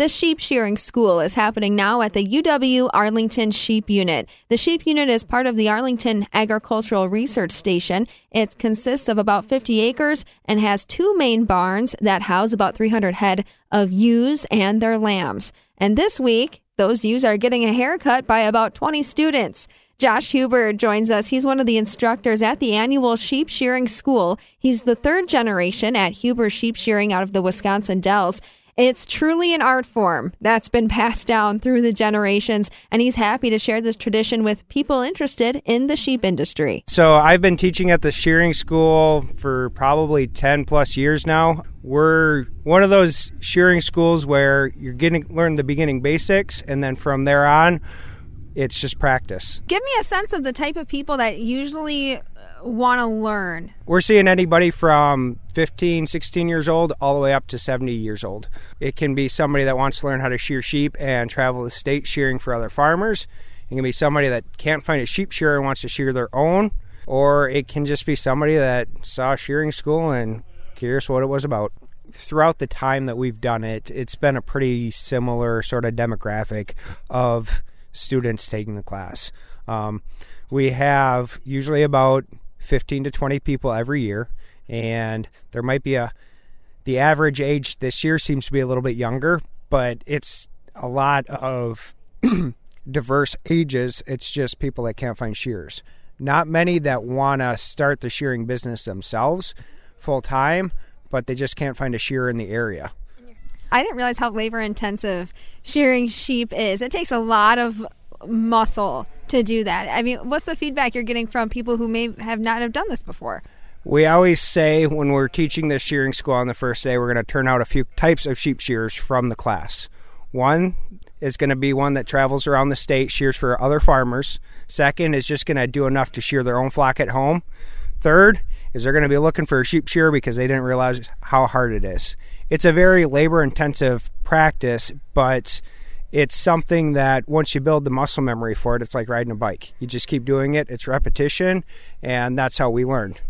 The sheep shearing school is happening now at the UW Arlington Sheep Unit. The Sheep Unit is part of the Arlington Agricultural Research Station. It consists of about 50 acres and has two main barns that house about 300 head of ewes and their lambs. And this week, those ewes are getting a haircut by about 20 students. Josh Huber joins us. He's one of the instructors at the annual sheep shearing school. He's the third generation at Huber Sheep Shearing out of the Wisconsin Dells. It's truly an art form that's been passed down through the generations, and he's happy to share this tradition with people interested in the sheep industry. So, I've been teaching at the shearing school for probably 10 plus years now. We're one of those shearing schools where you're getting learn the beginning basics, and then from there on, it's just practice. Give me a sense of the type of people that usually uh, want to learn? We're seeing anybody from 15, 16 years old all the way up to 70 years old. It can be somebody that wants to learn how to shear sheep and travel the state shearing for other farmers. It can be somebody that can't find a sheep shearer and wants to shear their own. Or it can just be somebody that saw shearing school and curious what it was about. Throughout the time that we've done it, it's been a pretty similar sort of demographic of students taking the class. Um, we have usually about 15 to 20 people every year, and there might be a the average age this year seems to be a little bit younger, but it's a lot of diverse ages. It's just people that can't find shears. Not many that want to start the shearing business themselves full time, but they just can't find a shearer in the area. I didn't realize how labor intensive shearing sheep is. It takes a lot of muscle to do that. I mean, what's the feedback you're getting from people who may have not have done this before? We always say when we're teaching the shearing school on the first day, we're going to turn out a few types of sheep shears from the class. One is going to be one that travels around the state, shears for other farmers. Second is just going to do enough to shear their own flock at home. Third is they're going to be looking for a sheep shearer because they didn't realize how hard it is. It's a very labor intensive practice, but it's something that once you build the muscle memory for it, it's like riding a bike. You just keep doing it, it's repetition, and that's how we learned.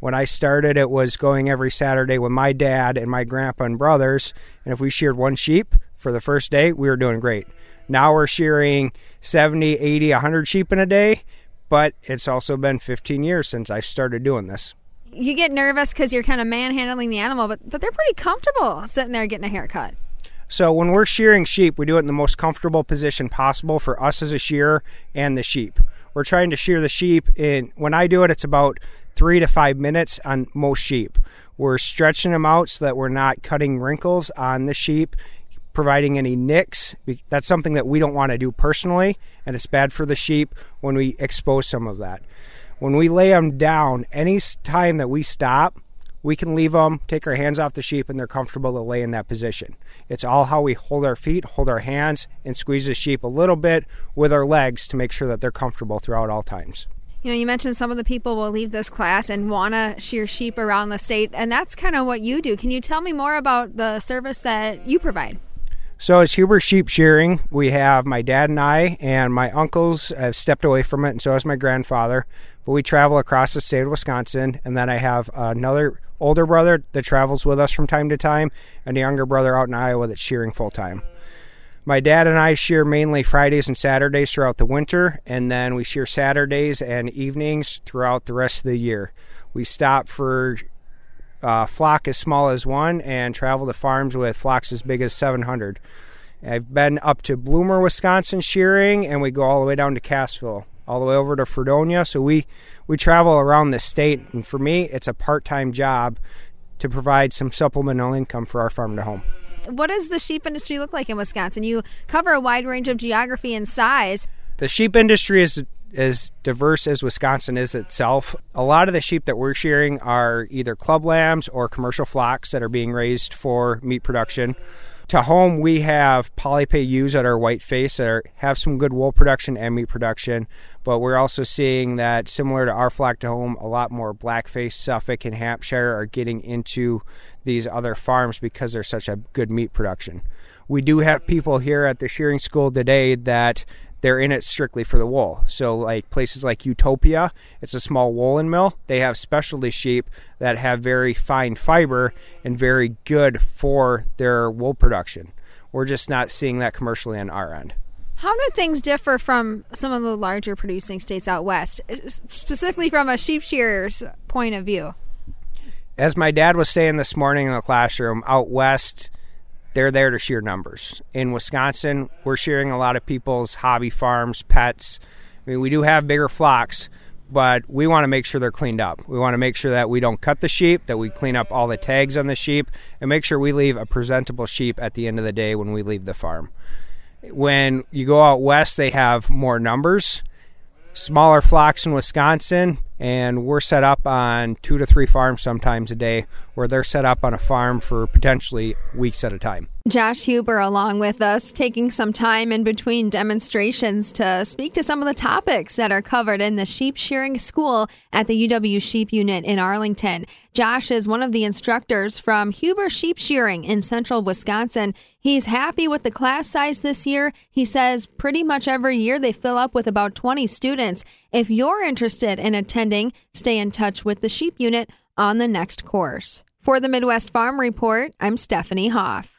When I started, it was going every Saturday with my dad and my grandpa and brothers, and if we sheared one sheep for the first day, we were doing great. Now we're shearing 70, 80, 100 sheep in a day, but it's also been 15 years since I started doing this. You get nervous because you're kind of manhandling the animal, but, but they're pretty comfortable sitting there getting a haircut. So when we're shearing sheep, we do it in the most comfortable position possible for us as a shearer and the sheep. We're trying to shear the sheep in when I do it it's about 3 to 5 minutes on most sheep. We're stretching them out so that we're not cutting wrinkles on the sheep, providing any nicks. That's something that we don't want to do personally and it's bad for the sheep when we expose some of that. When we lay them down, any time that we stop, we can leave them, take our hands off the sheep, and they're comfortable to lay in that position. It's all how we hold our feet, hold our hands, and squeeze the sheep a little bit with our legs to make sure that they're comfortable throughout all times. You know, you mentioned some of the people will leave this class and want to shear sheep around the state, and that's kind of what you do. Can you tell me more about the service that you provide? So, as Huber Sheep Shearing, we have my dad and I, and my uncles have stepped away from it, and so has my grandfather. But we travel across the state of Wisconsin, and then I have another older brother that travels with us from time to time, and a younger brother out in Iowa that's shearing full time. My dad and I shear mainly Fridays and Saturdays throughout the winter, and then we shear Saturdays and evenings throughout the rest of the year. We stop for uh, flock as small as one and travel to farms with flocks as big as 700. I've been up to Bloomer, Wisconsin shearing, and we go all the way down to Cassville all the way over to Fredonia. So we we travel around the state, and for me, it's a part time job to provide some supplemental income for our farm to home. What does the sheep industry look like in Wisconsin? You cover a wide range of geography and size. The sheep industry is as diverse as Wisconsin is itself, a lot of the sheep that we're shearing are either club lambs or commercial flocks that are being raised for meat production. To home, we have polypay ewes that are white face that are, have some good wool production and meat production, but we're also seeing that similar to our flock to home, a lot more black face Suffolk and Hampshire are getting into these other farms because there's such a good meat production. We do have people here at the shearing school today that they're in it strictly for the wool. So, like places like Utopia, it's a small woolen mill. They have specialty sheep that have very fine fiber and very good for their wool production. We're just not seeing that commercially on our end. How do things differ from some of the larger producing states out west, specifically from a sheep shearer's point of view? As my dad was saying this morning in the classroom, out west, they're there to shear numbers. In Wisconsin, we're shearing a lot of people's hobby farms, pets. I mean, we do have bigger flocks, but we want to make sure they're cleaned up. We want to make sure that we don't cut the sheep, that we clean up all the tags on the sheep, and make sure we leave a presentable sheep at the end of the day when we leave the farm. When you go out west, they have more numbers, smaller flocks in Wisconsin, and we're set up on two to three farms sometimes a day where they're set up on a farm for potentially weeks at a time. Josh Huber along with us, taking some time in between demonstrations to speak to some of the topics that are covered in the sheep shearing school at the UW Sheep Unit in Arlington. Josh is one of the instructors from Huber Sheep Shearing in central Wisconsin. He's happy with the class size this year. He says pretty much every year they fill up with about 20 students. If you're interested in attending, stay in touch with the Sheep Unit on the next course. For the Midwest Farm Report, I'm Stephanie Hoff.